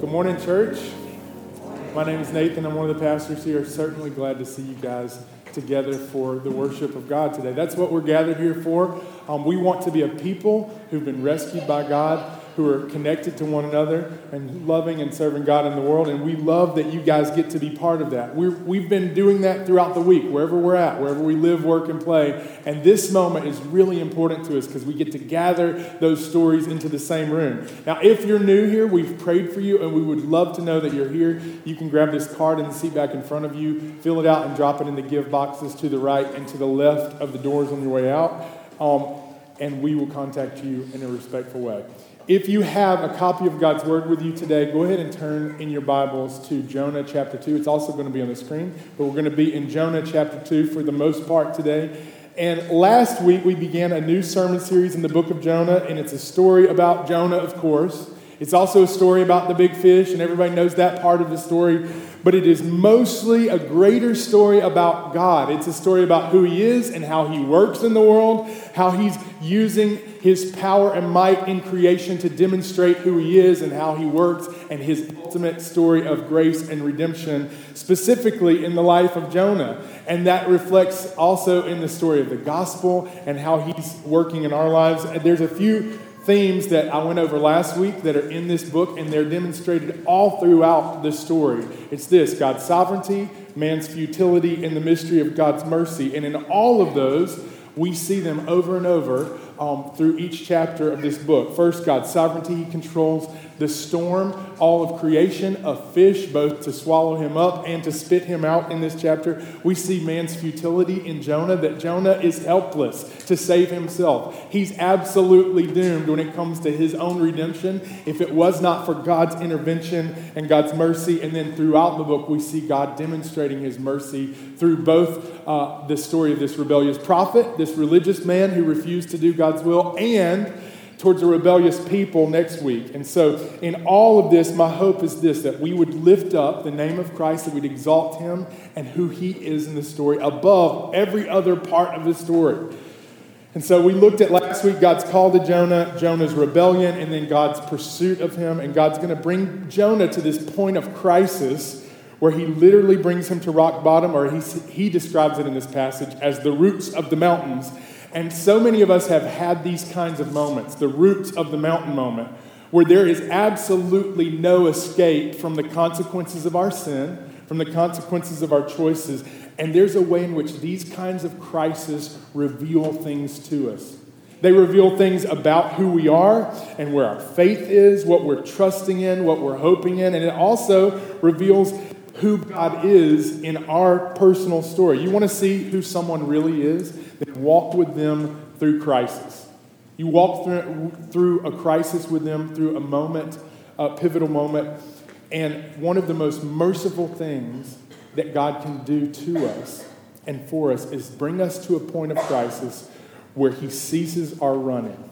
Good morning, church. My name is Nathan. I'm one of the pastors here. Certainly glad to see you guys together for the worship of God today. That's what we're gathered here for. Um, we want to be a people who've been rescued by God who are connected to one another and loving and serving God in the world. And we love that you guys get to be part of that. we have been doing that throughout the week, wherever we're at, wherever we live, work, and play. And this moment is really important to us because we get to gather those stories into the same room. Now, if you're new here, we've prayed for you and we would love to know that you're here. You can grab this card in the seat back in front of you, fill it out, and drop it in the give boxes to the right and to the left of the doors on your way out. Um, and we will contact you in a respectful way. If you have a copy of God's Word with you today, go ahead and turn in your Bibles to Jonah chapter 2. It's also going to be on the screen, but we're going to be in Jonah chapter 2 for the most part today. And last week we began a new sermon series in the book of Jonah, and it's a story about Jonah, of course. It's also a story about the big fish, and everybody knows that part of the story. But it is mostly a greater story about God. It's a story about who He is and how He works in the world, how He's using his power and might in creation to demonstrate who he is and how he works, and his ultimate story of grace and redemption, specifically in the life of Jonah. And that reflects also in the story of the gospel and how he's working in our lives. There's a few themes that I went over last week that are in this book, and they're demonstrated all throughout the story. It's this God's sovereignty, man's futility, and the mystery of God's mercy. And in all of those, we see them over and over um, through each chapter of this book. First, God's sovereignty, He controls the storm, all of creation, a fish, both to swallow him up and to spit him out in this chapter. We see man's futility in Jonah, that Jonah is helpless to save himself. He's absolutely doomed when it comes to his own redemption if it was not for God's intervention and God's mercy. And then throughout the book, we see God demonstrating his mercy through both uh, the story of this rebellious prophet, this religious man who refused to do God's will, and towards a rebellious people next week. And so, in all of this, my hope is this that we would lift up the name of Christ, that we'd exalt him and who he is in the story above every other part of the story. And so we looked at last week God's call to Jonah, Jonah's rebellion, and then God's pursuit of him. And God's going to bring Jonah to this point of crisis where he literally brings him to rock bottom, or he, he describes it in this passage as the roots of the mountains. And so many of us have had these kinds of moments, the roots of the mountain moment, where there is absolutely no escape from the consequences of our sin, from the consequences of our choices. And there's a way in which these kinds of crises reveal things to us. They reveal things about who we are and where our faith is, what we're trusting in, what we're hoping in, and it also reveals who God is in our personal story. You want to see who someone really is? Then walk with them through crisis. You walk through, through a crisis with them, through a moment, a pivotal moment. And one of the most merciful things that God can do to us and for us is bring us to a point of crisis where He ceases our running.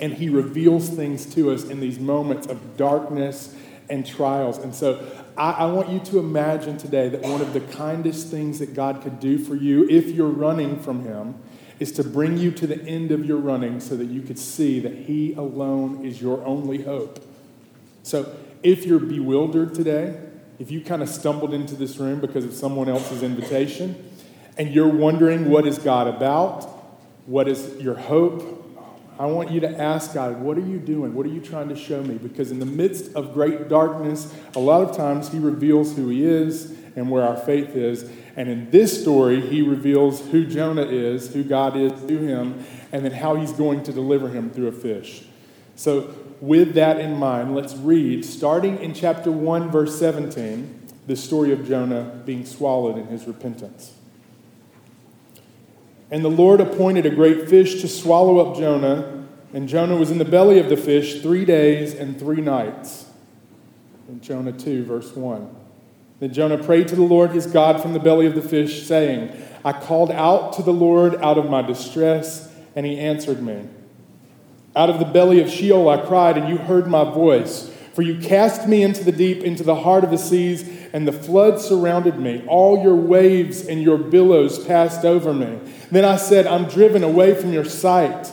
And He reveals things to us in these moments of darkness and trials. And so I, I, want you to imagine today that one of the kindest things that God could do for you if you're running from Him is to bring you to the end of your running so that you could see that He alone is your only hope. So if you're bewildered today, if you kind of stumbled into this room because of someone else's invitation, and you're wondering what is God about, what is your hope, I want you to ask God, what are you doing? What are you trying to show me? Because in the midst of great darkness, a lot of times He reveals who He is and where our faith is. And in this story, He reveals who Jonah is, who God is to him, and then how He's going to deliver him through a fish. So, with that in mind, let's read, starting in chapter 1, verse 17, the story of Jonah being swallowed in his repentance. And the Lord appointed a great fish to swallow up Jonah, and Jonah was in the belly of the fish three days and three nights. In Jonah 2, verse 1. Then Jonah prayed to the Lord his God from the belly of the fish, saying, I called out to the Lord out of my distress, and he answered me. Out of the belly of Sheol I cried, and you heard my voice. For you cast me into the deep, into the heart of the seas, and the flood surrounded me. All your waves and your billows passed over me. Then I said, I'm driven away from your sight.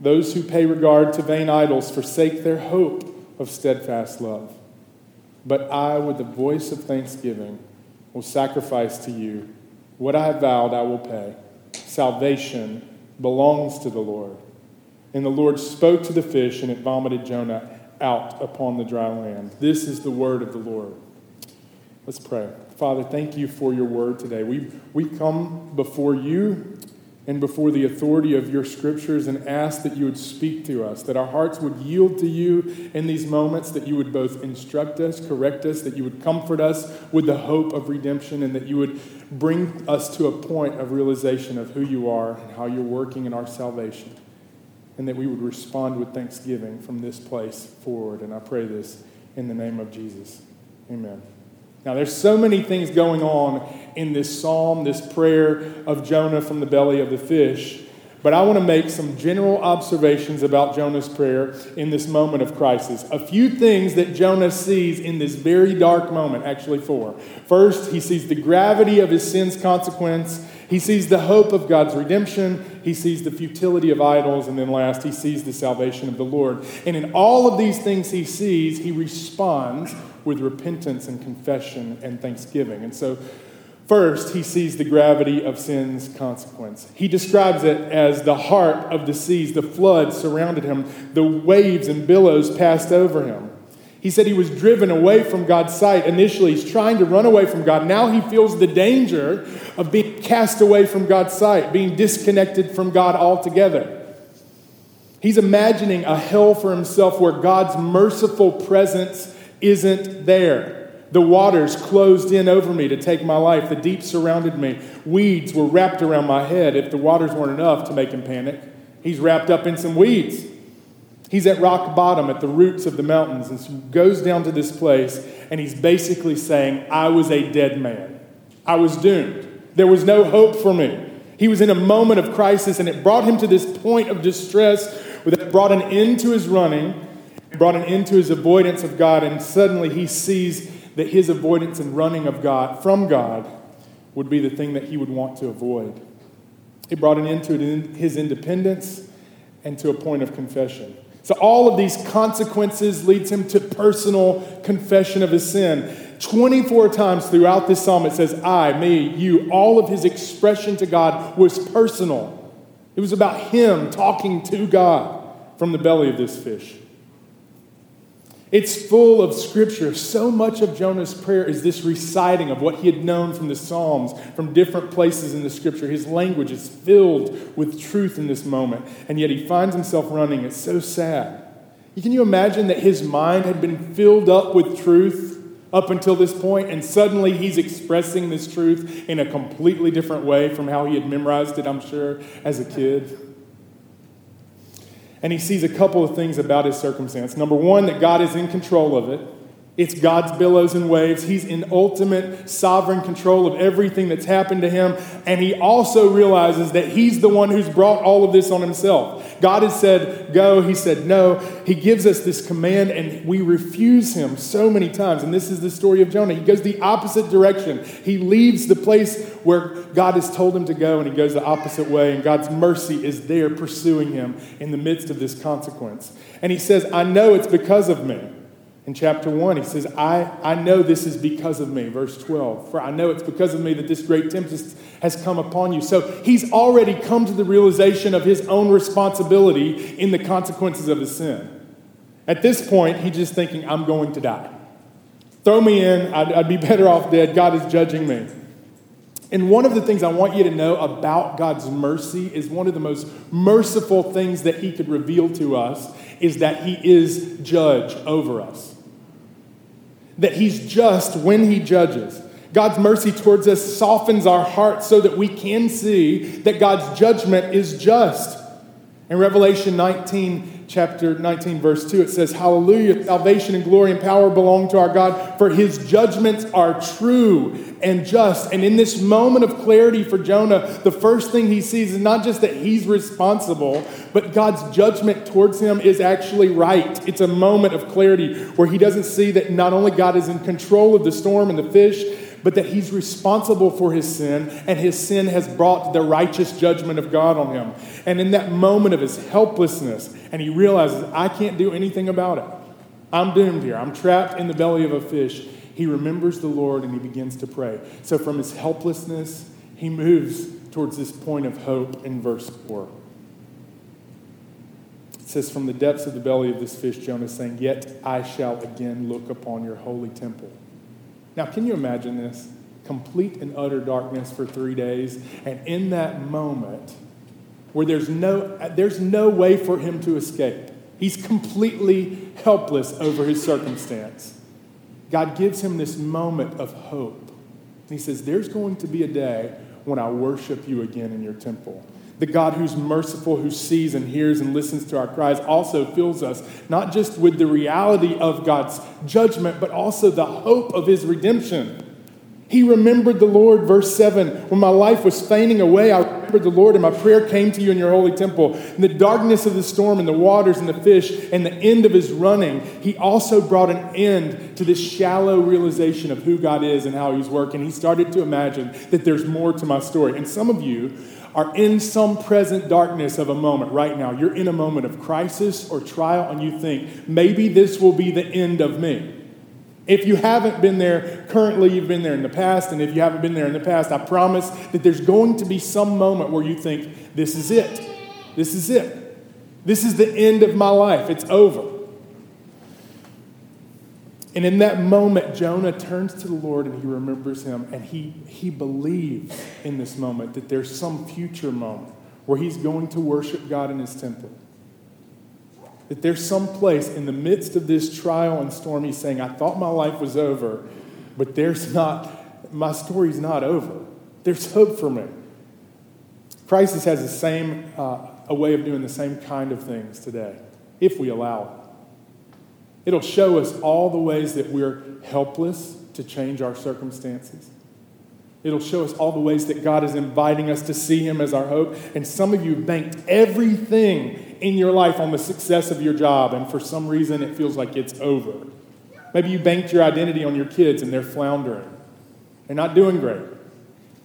Those who pay regard to vain idols forsake their hope of steadfast love. But I, with the voice of thanksgiving, will sacrifice to you. What I have vowed, I will pay. Salvation belongs to the Lord. And the Lord spoke to the fish, and it vomited Jonah out upon the dry land. This is the word of the Lord. Let's pray. Father, thank you for your word today. We, we come before you and before the authority of your scriptures and ask that you would speak to us, that our hearts would yield to you in these moments, that you would both instruct us, correct us, that you would comfort us with the hope of redemption, and that you would bring us to a point of realization of who you are and how you're working in our salvation, and that we would respond with thanksgiving from this place forward. And I pray this in the name of Jesus. Amen. Now, there's so many things going on in this psalm, this prayer of Jonah from the belly of the fish. But I want to make some general observations about Jonah's prayer in this moment of crisis. A few things that Jonah sees in this very dark moment, actually, four. First, he sees the gravity of his sin's consequence. He sees the hope of God's redemption. He sees the futility of idols. And then last, he sees the salvation of the Lord. And in all of these things he sees, he responds with repentance and confession and thanksgiving. And so, first, he sees the gravity of sin's consequence. He describes it as the heart of the seas, the flood surrounded him, the waves and billows passed over him. He said he was driven away from God's sight. Initially, he's trying to run away from God. Now he feels the danger of being cast away from God's sight, being disconnected from God altogether. He's imagining a hell for himself where God's merciful presence isn't there. The waters closed in over me to take my life. The deep surrounded me. Weeds were wrapped around my head. If the waters weren't enough to make him panic, he's wrapped up in some weeds. He's at rock bottom at the roots of the mountains and so goes down to this place and he's basically saying, I was a dead man. I was doomed. There was no hope for me. He was in a moment of crisis and it brought him to this point of distress that brought an end to his running brought an end to his avoidance of God, and suddenly he sees that his avoidance and running of God from God would be the thing that he would want to avoid. It brought an end to his independence and to a point of confession. So all of these consequences leads him to personal confession of his sin. 24 times throughout this psalm it says I, me, you. All of his expression to God was personal. It was about him talking to God from the belly of this fish. It's full of scripture. So much of Jonah's prayer is this reciting of what he had known from the Psalms, from different places in the scripture. His language is filled with truth in this moment, and yet he finds himself running. It's so sad. Can you imagine that his mind had been filled up with truth up until this point, and suddenly he's expressing this truth in a completely different way from how he had memorized it, I'm sure, as a kid? And he sees a couple of things about his circumstance. Number one, that God is in control of it. It's God's billows and waves. He's in ultimate sovereign control of everything that's happened to him. And he also realizes that he's the one who's brought all of this on himself. God has said, go. He said, no. He gives us this command, and we refuse him so many times. And this is the story of Jonah. He goes the opposite direction. He leaves the place where God has told him to go, and he goes the opposite way. And God's mercy is there pursuing him in the midst of this consequence. And he says, I know it's because of me. In chapter 1, he says, I, I know this is because of me. Verse 12, for I know it's because of me that this great tempest has come upon you. So he's already come to the realization of his own responsibility in the consequences of his sin. At this point, he's just thinking, I'm going to die. Throw me in, I'd, I'd be better off dead. God is judging me. And one of the things I want you to know about God's mercy is one of the most merciful things that He could reveal to us is that He is judge over us that He's just when He judges. God's mercy towards us softens our hearts so that we can see that God's judgment is just. In Revelation 19 chapter 19, verse 2, it says, Hallelujah, salvation and glory and power belong to our God, for his judgments are true and just. And in this moment of clarity for Jonah, the first thing he sees is not just that he's responsible, but God's judgment towards him is actually right. It's a moment of clarity where he doesn't see that not only God is in control of the storm and the fish, but that he's responsible for his sin, and his sin has brought the righteous judgment of God on him. And in that moment of his helplessness, and he realizes, I can't do anything about it. I'm doomed here. I'm trapped in the belly of a fish. He remembers the Lord and he begins to pray. So, from his helplessness, he moves towards this point of hope in verse 4. It says, From the depths of the belly of this fish, Jonah is saying, Yet I shall again look upon your holy temple. Now, can you imagine this? Complete and utter darkness for three days. And in that moment, where there's no, there's no way for him to escape, he's completely helpless over his circumstance. God gives him this moment of hope. He says, There's going to be a day when I worship you again in your temple. The God who's merciful, who sees and hears and listens to our cries, also fills us not just with the reality of God's judgment, but also the hope of his redemption. He remembered the Lord, verse 7. When my life was fainting away, I remembered the Lord, and my prayer came to you in your holy temple. In the darkness of the storm, and the waters, and the fish, and the end of his running, he also brought an end to this shallow realization of who God is and how he's working. He started to imagine that there's more to my story. And some of you are in some present darkness of a moment right now. You're in a moment of crisis or trial, and you think, maybe this will be the end of me. If you haven't been there currently, you've been there in the past. And if you haven't been there in the past, I promise that there's going to be some moment where you think, this is it. This is it. This is the end of my life. It's over. And in that moment, Jonah turns to the Lord and he remembers him and he, he believes in this moment that there's some future moment where he's going to worship God in his temple. That there's some place in the midst of this trial and storm, he's saying, I thought my life was over, but there's not, my story's not over. There's hope for me. Crisis has the same, uh, a way of doing the same kind of things today, if we allow it. It'll show us all the ways that we're helpless to change our circumstances. It'll show us all the ways that God is inviting us to see Him as our hope. And some of you banked everything in your life on the success of your job, and for some reason it feels like it's over. Maybe you banked your identity on your kids and they're floundering. They're not doing great.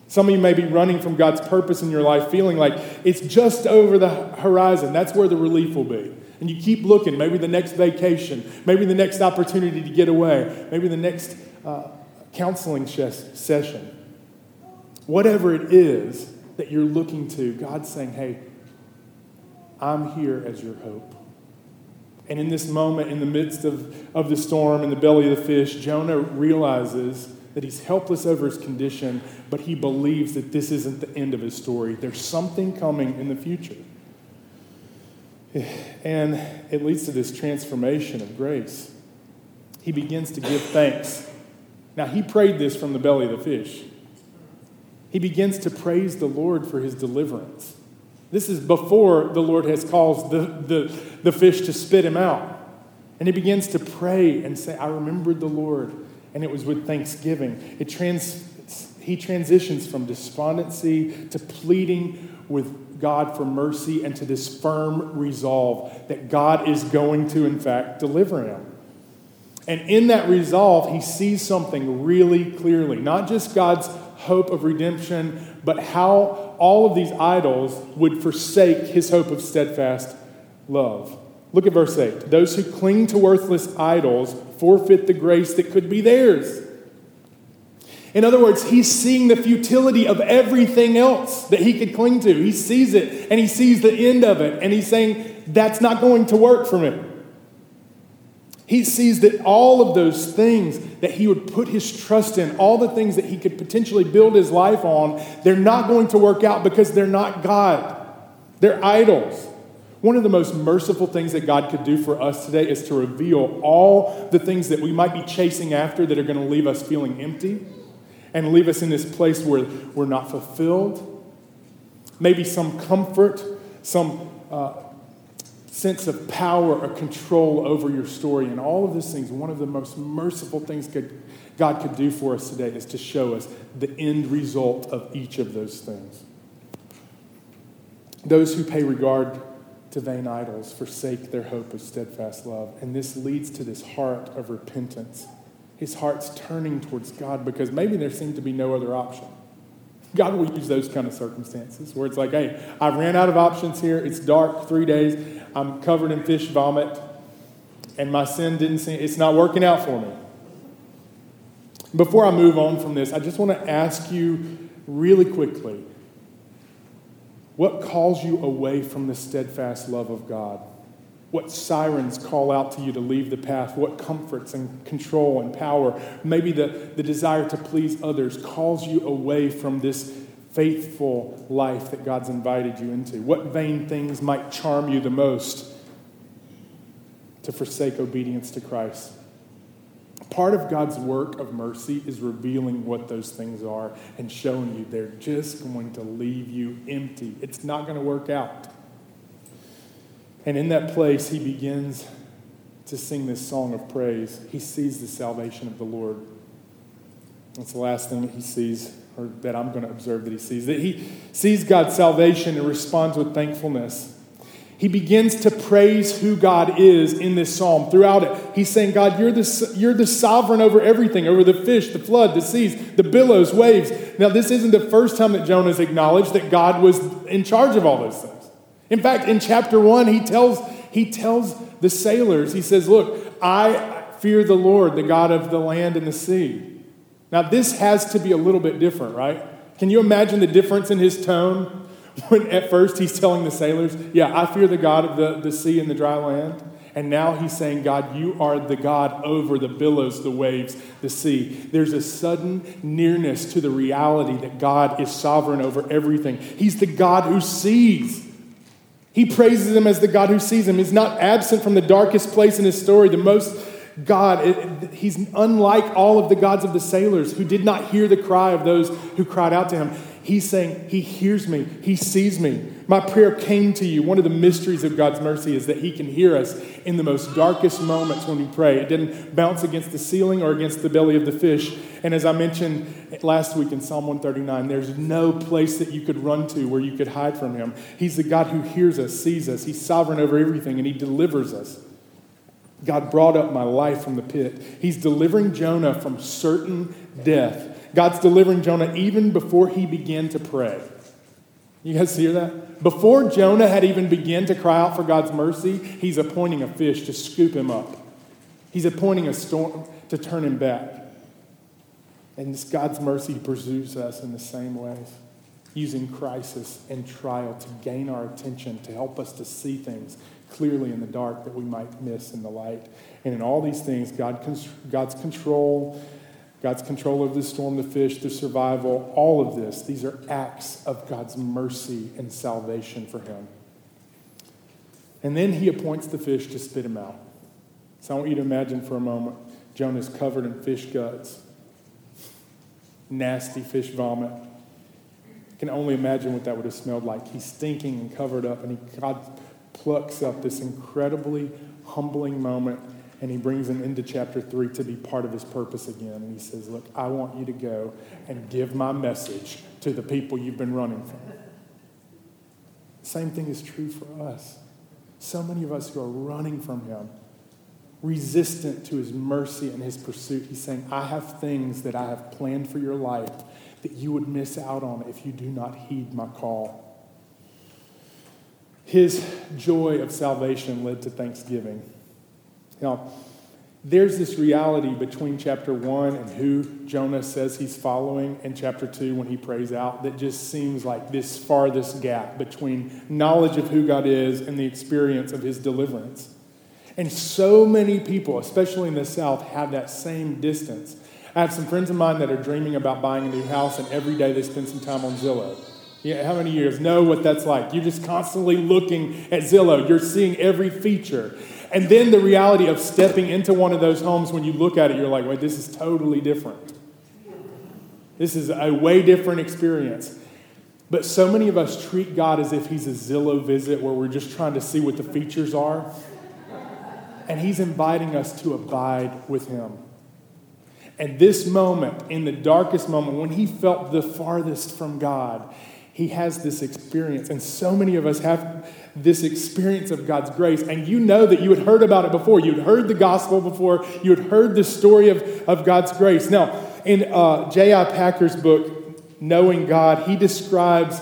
Some of you may be running from God's purpose in your life, feeling like it's just over the horizon. That's where the relief will be. And you keep looking, maybe the next vacation, maybe the next opportunity to get away, maybe the next uh, counseling session. Whatever it is that you're looking to, God's saying, hey, I'm here as your hope. And in this moment, in the midst of, of the storm, in the belly of the fish, Jonah realizes that he's helpless over his condition, but he believes that this isn't the end of his story. There's something coming in the future. And it leads to this transformation of grace. He begins to give thanks. Now, he prayed this from the belly of the fish. He begins to praise the Lord for his deliverance. This is before the Lord has caused the, the, the fish to spit him out. And he begins to pray and say, I remembered the Lord. And it was with thanksgiving. It trans, he transitions from despondency to pleading with God for mercy and to this firm resolve that God is going to, in fact, deliver him. And in that resolve, he sees something really clearly not just God's hope of redemption, but how all of these idols would forsake his hope of steadfast love. Look at verse 8. Those who cling to worthless idols forfeit the grace that could be theirs. In other words, he's seeing the futility of everything else that he could cling to. He sees it and he sees the end of it, and he's saying, That's not going to work for me. He sees that all of those things that he would put his trust in, all the things that he could potentially build his life on, they're not going to work out because they're not God. They're idols. One of the most merciful things that God could do for us today is to reveal all the things that we might be chasing after that are going to leave us feeling empty and leave us in this place where we're not fulfilled. Maybe some comfort, some, uh, sense of power or control over your story. And all of these things, one of the most merciful things God could do for us today is to show us the end result of each of those things. Those who pay regard to vain idols forsake their hope of steadfast love. And this leads to this heart of repentance. His heart's turning towards God because maybe there seemed to be no other option. God will use those kind of circumstances where it's like, hey, I ran out of options here. It's dark, three days. I'm covered in fish vomit, and my sin didn't seem, it's not working out for me. Before I move on from this, I just want to ask you really quickly what calls you away from the steadfast love of God? What sirens call out to you to leave the path? What comforts and control and power, maybe the, the desire to please others, calls you away from this faithful life that God's invited you into? What vain things might charm you the most to forsake obedience to Christ? Part of God's work of mercy is revealing what those things are and showing you they're just going to leave you empty. It's not going to work out. And in that place, he begins to sing this song of praise. He sees the salvation of the Lord. That's the last thing that he sees, or that I'm going to observe that he sees. That he sees God's salvation and responds with thankfulness. He begins to praise who God is in this psalm. Throughout it, he's saying, God, you're the, you're the sovereign over everything, over the fish, the flood, the seas, the billows, waves. Now, this isn't the first time that Jonah's acknowledged that God was in charge of all those things. In fact, in chapter one, he tells, he tells the sailors, he says, Look, I fear the Lord, the God of the land and the sea. Now, this has to be a little bit different, right? Can you imagine the difference in his tone when at first he's telling the sailors, Yeah, I fear the God of the, the sea and the dry land? And now he's saying, God, you are the God over the billows, the waves, the sea. There's a sudden nearness to the reality that God is sovereign over everything. He's the God who sees. He praises him as the God who sees him. He's not absent from the darkest place in his story. The most God, it, he's unlike all of the gods of the sailors who did not hear the cry of those who cried out to him. He's saying, He hears me, He sees me. My prayer came to you. One of the mysteries of God's mercy is that He can hear us in the most darkest moments when we pray. It didn't bounce against the ceiling or against the belly of the fish. And as I mentioned last week in Psalm 139, there's no place that you could run to where you could hide from Him. He's the God who hears us, sees us, He's sovereign over everything, and He delivers us. God brought up my life from the pit. He's delivering Jonah from certain death God's delivering Jonah even before he began to pray. You guys hear that? Before Jonah had even begun to cry out for God's mercy, he's appointing a fish to scoop him up. He's appointing a storm to turn him back. And God's mercy pursues us in the same ways, using crisis and trial to gain our attention, to help us to see things clearly in the dark that we might miss in the light. And in all these things, God, God's control God's control over the storm, the fish, the survival, all of this, these are acts of God's mercy and salvation for him. And then he appoints the fish to spit him out. So I want you to imagine for a moment Jonah's covered in fish guts, nasty fish vomit. I can only imagine what that would have smelled like. He's stinking and covered up, and he, God plucks up this incredibly humbling moment and he brings him into chapter 3 to be part of his purpose again. And he says, Look, I want you to go and give my message to the people you've been running from. Same thing is true for us. So many of us who are running from him, resistant to his mercy and his pursuit, he's saying, I have things that I have planned for your life that you would miss out on if you do not heed my call. His joy of salvation led to thanksgiving. Now, there's this reality between chapter 1 and who Jonah says he's following and chapter 2 when he prays out that just seems like this farthest gap between knowledge of who God is and the experience of his deliverance. And so many people, especially in the South, have that same distance. I have some friends of mine that are dreaming about buying a new house, and every day they spend some time on Zillow. Yeah, how many years know what that's like? You're just constantly looking at Zillow. You're seeing every feature. And then the reality of stepping into one of those homes, when you look at it, you're like, wait, this is totally different. This is a way different experience. But so many of us treat God as if He's a Zillow visit where we're just trying to see what the features are. And He's inviting us to abide with Him. And this moment, in the darkest moment, when he felt the farthest from God, he has this experience. And so many of us have this experience of God's grace. And you know that you had heard about it before. You'd heard the gospel before. You had heard the story of, of God's grace. Now, in uh, J.I. Packer's book, Knowing God, he describes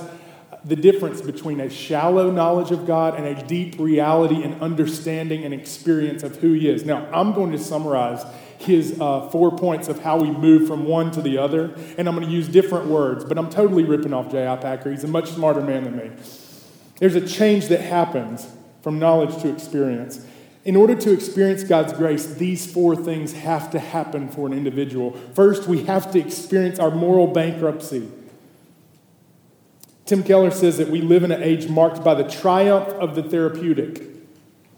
the difference between a shallow knowledge of God and a deep reality and understanding and experience of who He is. Now, I'm going to summarize his uh, four points of how we move from one to the other, and I'm going to use different words, but I'm totally ripping off J.I. Packer. He's a much smarter man than me. There's a change that happens from knowledge to experience. In order to experience God's grace, these four things have to happen for an individual. First, we have to experience our moral bankruptcy. Tim Keller says that we live in an age marked by the triumph of the therapeutic.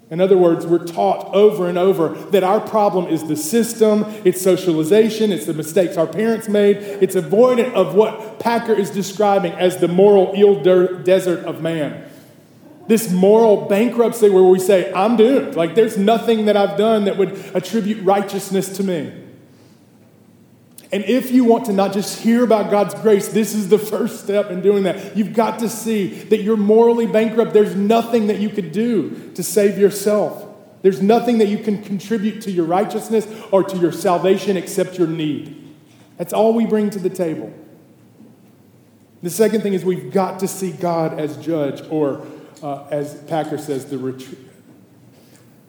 In other words, we're taught over and over that our problem is the system, it's socialization, it's the mistakes our parents made, it's avoidance of what Packer is describing as the moral ill desert of man. This moral bankruptcy where we say, I'm doomed. Like, there's nothing that I've done that would attribute righteousness to me. And if you want to not just hear about God's grace, this is the first step in doing that. You've got to see that you're morally bankrupt. There's nothing that you could do to save yourself. There's nothing that you can contribute to your righteousness or to your salvation except your need. That's all we bring to the table. The second thing is we've got to see God as judge, or uh, as Packer says, the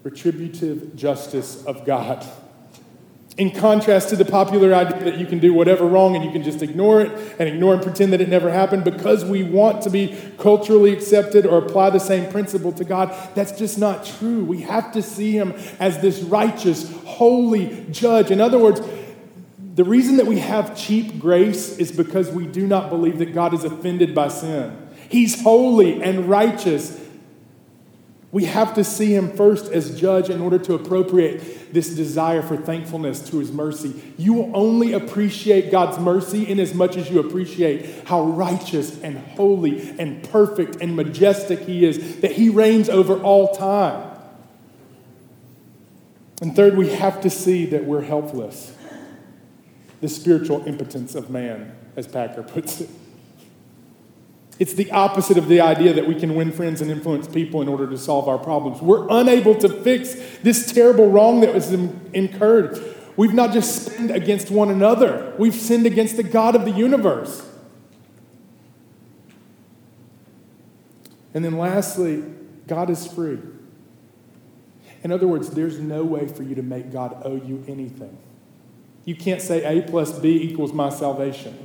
retributive justice of God. In contrast to the popular idea that you can do whatever wrong and you can just ignore it and ignore and pretend that it never happened because we want to be culturally accepted or apply the same principle to God, that's just not true. We have to see Him as this righteous, holy judge. In other words, the reason that we have cheap grace is because we do not believe that God is offended by sin. He's holy and righteous. We have to see him first as judge in order to appropriate this desire for thankfulness to his mercy. You will only appreciate God's mercy in as much as you appreciate how righteous and holy and perfect and majestic he is, that he reigns over all time. And third, we have to see that we're helpless. The spiritual impotence of man, as Packer puts it. It's the opposite of the idea that we can win friends and influence people in order to solve our problems. We're unable to fix this terrible wrong that was incurred. We've not just sinned against one another, we've sinned against the God of the universe. And then lastly, God is free. In other words, there's no way for you to make God owe you anything. You can't say A plus B equals my salvation.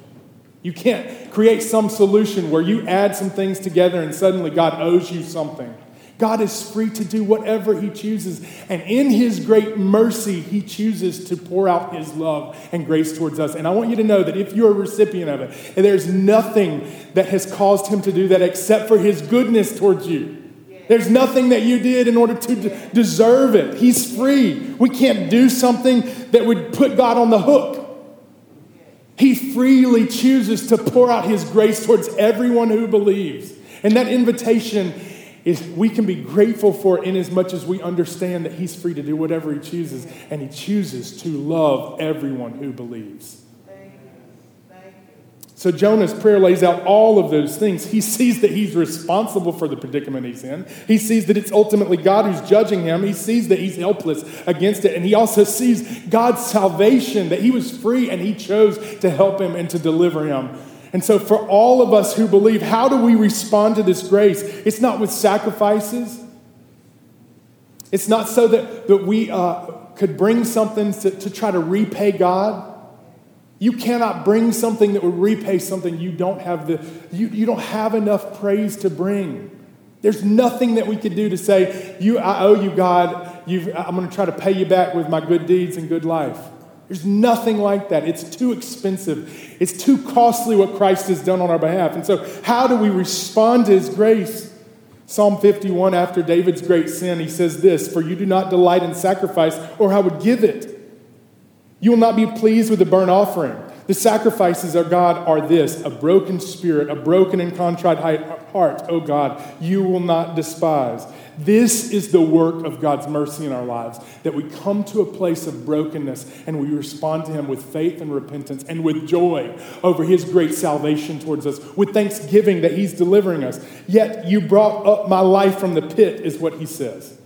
You can't create some solution where you add some things together and suddenly God owes you something. God is free to do whatever He chooses. And in His great mercy, He chooses to pour out His love and grace towards us. And I want you to know that if you're a recipient of it, there's nothing that has caused Him to do that except for His goodness towards you. There's nothing that you did in order to deserve it. He's free. We can't do something that would put God on the hook. He freely chooses to pour out His grace towards everyone who believes. And that invitation is we can be grateful for in as much as we understand that He's free to do whatever He chooses, and He chooses to love everyone who believes. So Jonah's prayer lays out all of those things. He sees that he's responsible for the predicament he's in. He sees that it's ultimately God who's judging him. He sees that he's helpless against it. And he also sees God's salvation, that he was free and he chose to help him and to deliver him. And so, for all of us who believe, how do we respond to this grace? It's not with sacrifices. It's not so that, that we uh, could bring something to, to try to repay God. You cannot bring something that would repay something you don't have the you, you don't have enough praise to bring. There's nothing that we could do to say, you, I owe you, God. You've, I'm going to try to pay you back with my good deeds and good life. There's nothing like that. It's too expensive. It's too costly what Christ has done on our behalf. And so, how do we respond to his grace? Psalm 51, after David's great sin, he says this For you do not delight in sacrifice, or I would give it. You will not be pleased with the burnt offering. The sacrifices of God are this a broken spirit, a broken and contrite heart, oh God, you will not despise. This is the work of God's mercy in our lives, that we come to a place of brokenness and we respond to Him with faith and repentance and with joy over His great salvation towards us, with thanksgiving that He's delivering us. Yet you brought up my life from the pit, is what He says.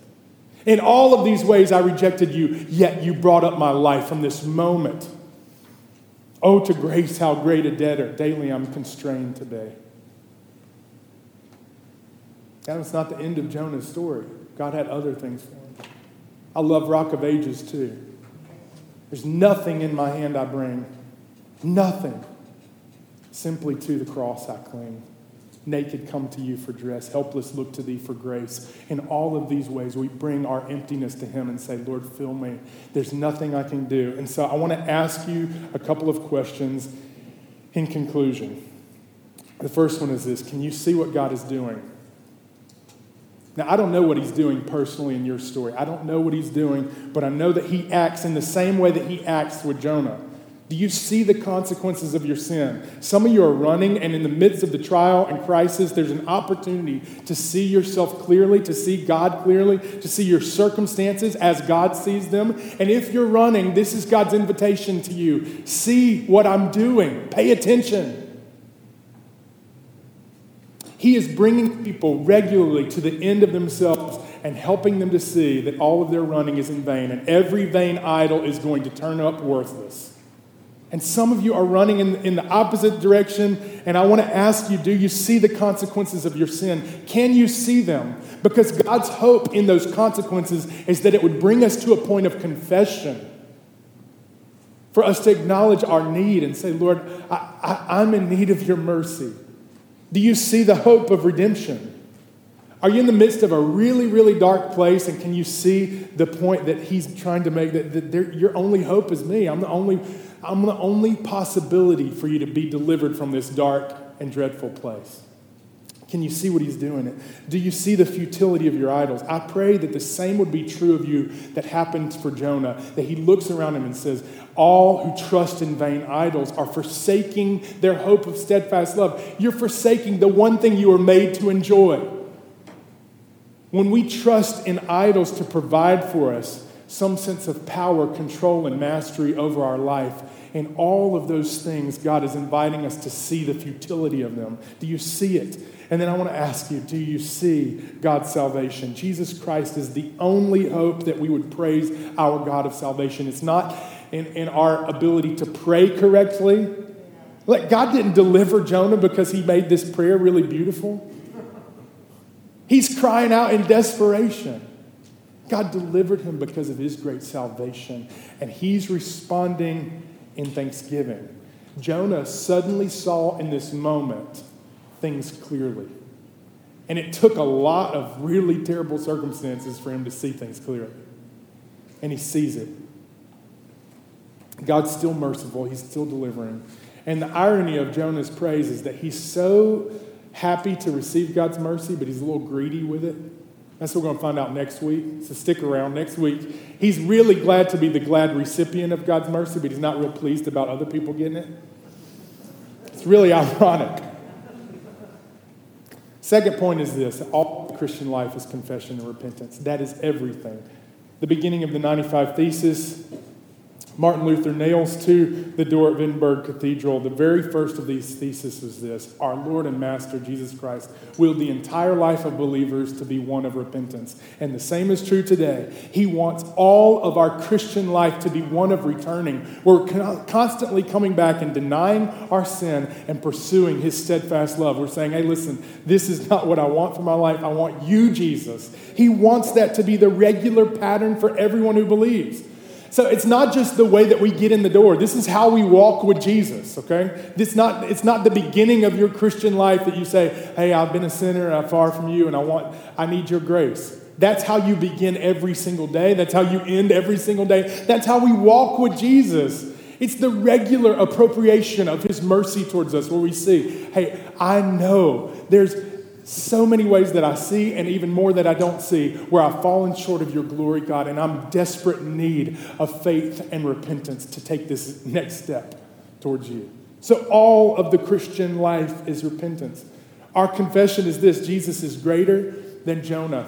In all of these ways I rejected you, yet you brought up my life from this moment Oh, to grace, how great a debtor daily I'm constrained today. That was not the end of Jonah's story. God had other things for him. I love Rock of Ages too. There's nothing in my hand I bring, nothing. Simply to the cross I cling. Naked come to you for dress, helpless look to thee for grace. In all of these ways, we bring our emptiness to him and say, Lord, fill me. There's nothing I can do. And so I want to ask you a couple of questions in conclusion. The first one is this Can you see what God is doing? Now, I don't know what he's doing personally in your story. I don't know what he's doing, but I know that he acts in the same way that he acts with Jonah. Do you see the consequences of your sin? Some of you are running, and in the midst of the trial and crisis, there's an opportunity to see yourself clearly, to see God clearly, to see your circumstances as God sees them. And if you're running, this is God's invitation to you. See what I'm doing, pay attention. He is bringing people regularly to the end of themselves and helping them to see that all of their running is in vain, and every vain idol is going to turn up worthless. And some of you are running in, in the opposite direction. And I want to ask you do you see the consequences of your sin? Can you see them? Because God's hope in those consequences is that it would bring us to a point of confession. For us to acknowledge our need and say, Lord, I, I, I'm in need of your mercy. Do you see the hope of redemption? Are you in the midst of a really, really dark place and can you see the point that he's trying to make that, that there, your only hope is me? I'm the only I'm the only possibility for you to be delivered from this dark and dreadful place. Can you see what he's doing? Do you see the futility of your idols? I pray that the same would be true of you that happened for Jonah, that he looks around him and says, All who trust in vain idols are forsaking their hope of steadfast love. You're forsaking the one thing you were made to enjoy. When we trust in idols to provide for us some sense of power, control, and mastery over our life, And all of those things, God is inviting us to see the futility of them. Do you see it? And then I want to ask you do you see God's salvation? Jesus Christ is the only hope that we would praise our God of salvation. It's not in, in our ability to pray correctly. Like, God didn't deliver Jonah because he made this prayer really beautiful. He's crying out in desperation. God delivered him because of his great salvation, and he's responding in thanksgiving. Jonah suddenly saw in this moment things clearly. And it took a lot of really terrible circumstances for him to see things clearly. And he sees it. God's still merciful, he's still delivering. And the irony of Jonah's praise is that he's so happy to receive God's mercy, but he's a little greedy with it. That's what we're going to find out next week. So stick around next week. He's really glad to be the glad recipient of God's mercy, but he's not real pleased about other people getting it. It's really ironic. Second point is this all Christian life is confession and repentance. That is everything. The beginning of the 95 Thesis Martin Luther nails to the door of Wittenberg Cathedral. The very first of these theses is this Our Lord and Master Jesus Christ willed the entire life of believers to be one of repentance. And the same is true today. He wants all of our Christian life to be one of returning. We're constantly coming back and denying our sin and pursuing His steadfast love. We're saying, hey, listen, this is not what I want for my life. I want you, Jesus. He wants that to be the regular pattern for everyone who believes. So it's not just the way that we get in the door. This is how we walk with Jesus, okay? This not, it's not the beginning of your Christian life that you say, hey, I've been a sinner, I'm far from you, and I want, I need your grace. That's how you begin every single day. That's how you end every single day. That's how we walk with Jesus. It's the regular appropriation of his mercy towards us where we see, hey, I know there's so many ways that I see and even more that I don't see where I've fallen short of your glory, God, and I'm desperate need of faith and repentance to take this next step towards you. So, all of the Christian life is repentance. Our confession is this Jesus is greater than Jonah.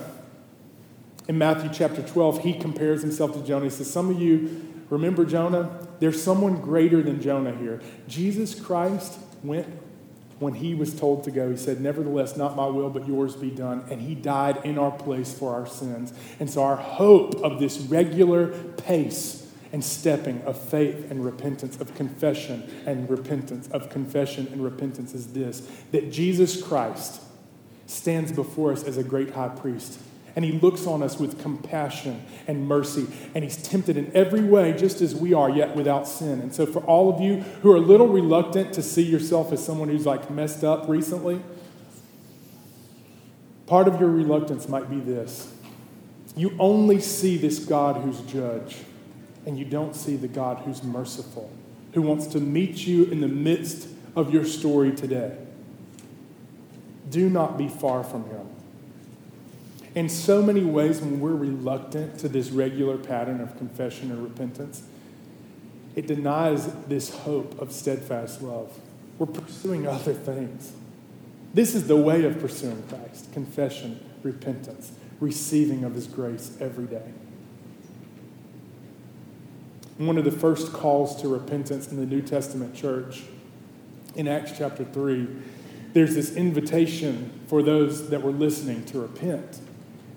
In Matthew chapter 12, he compares himself to Jonah. He says, Some of you remember Jonah? There's someone greater than Jonah here. Jesus Christ went when he was told to go. He said, Nevertheless, not my will, but yours be done. And he died in our place for our sins. And so, our hope of this regular pace and stepping of faith and repentance, of confession and repentance, of confession and repentance is this that Jesus Christ stands before us as a great high priest. And he looks on us with compassion and mercy. And he's tempted in every way, just as we are, yet without sin. And so, for all of you who are a little reluctant to see yourself as someone who's like messed up recently, part of your reluctance might be this you only see this God who's judge and you don't see the God who's merciful, who wants to meet you in the midst of your story today. Do not be far from him. In so many ways, when we're reluctant to this regular pattern of confession and repentance, it denies this hope of steadfast love. We're pursuing other things. This is the way of pursuing Christ confession, repentance, receiving of his grace every day. One of the first calls to repentance in the New Testament church in Acts chapter 3, there's this invitation for those that were listening to repent.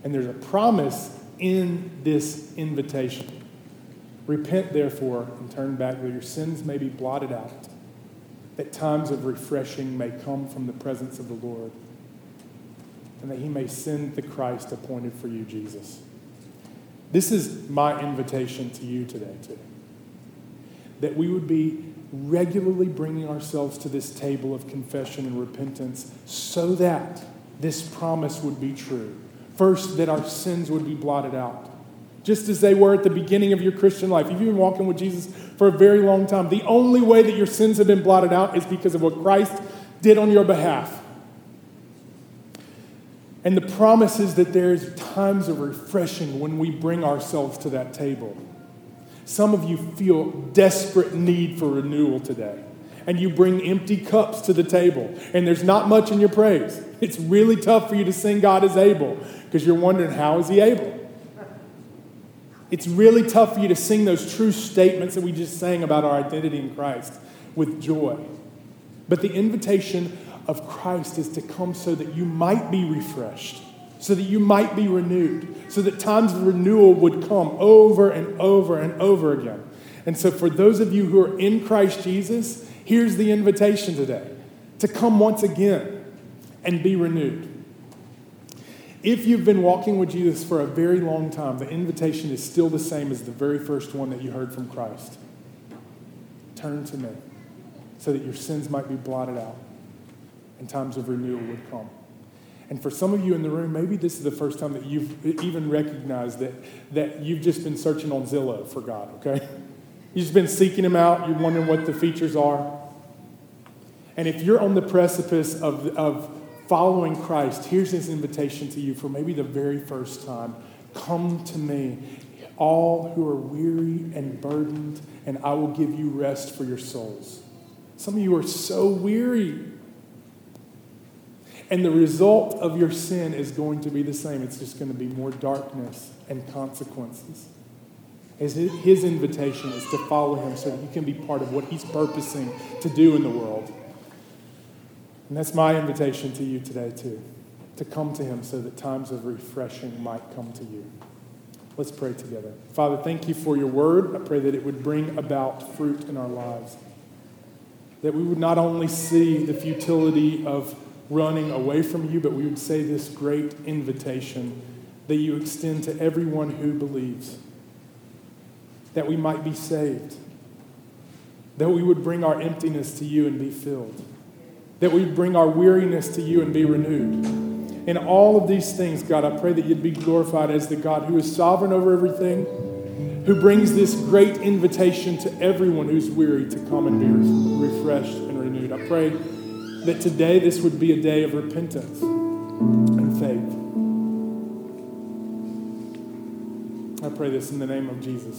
And there's a promise in this invitation. Repent, therefore, and turn back that your sins may be blotted out, that times of refreshing may come from the presence of the Lord, and that he may send the Christ appointed for you, Jesus. This is my invitation to you today, too that we would be regularly bringing ourselves to this table of confession and repentance so that this promise would be true. First, that our sins would be blotted out, just as they were at the beginning of your Christian life. If you've been walking with Jesus for a very long time, the only way that your sins have been blotted out is because of what Christ did on your behalf. And the promise is that there's times of refreshing when we bring ourselves to that table. Some of you feel desperate need for renewal today. And you bring empty cups to the table, and there's not much in your praise. It's really tough for you to sing God is able because you're wondering, how is He able? It's really tough for you to sing those true statements that we just sang about our identity in Christ with joy. But the invitation of Christ is to come so that you might be refreshed so that you might be renewed, so that times of renewal would come over and over and over again. And so, for those of you who are in Christ Jesus, here's the invitation today to come once again and be renewed. If you've been walking with Jesus for a very long time, the invitation is still the same as the very first one that you heard from Christ. Turn to me so that your sins might be blotted out and times of renewal would come. And for some of you in the room, maybe this is the first time that you've even recognized that, that you've just been searching on Zillow for God, okay? You've just been seeking Him out. You're wondering what the features are. And if you're on the precipice of, of following Christ, here's His invitation to you for maybe the very first time Come to me, all who are weary and burdened, and I will give you rest for your souls. Some of you are so weary. And the result of your sin is going to be the same. It's just going to be more darkness and consequences. His invitation is to follow him so that you can be part of what he's purposing to do in the world. And that's my invitation to you today, too, to come to him so that times of refreshing might come to you. Let's pray together. Father, thank you for your word. I pray that it would bring about fruit in our lives. That we would not only see the futility of running away from you, but we would say this great invitation that you extend to everyone who believes, that we might be saved, that we would bring our emptiness to you and be filled, that we bring our weariness to you and be renewed. In all of these things, God, I pray that you'd be glorified as the God who is sovereign over everything, who brings this great invitation to everyone who's weary to come and be refreshed and renewed. I pray that today this would be a day of repentance and faith. I pray this in the name of Jesus.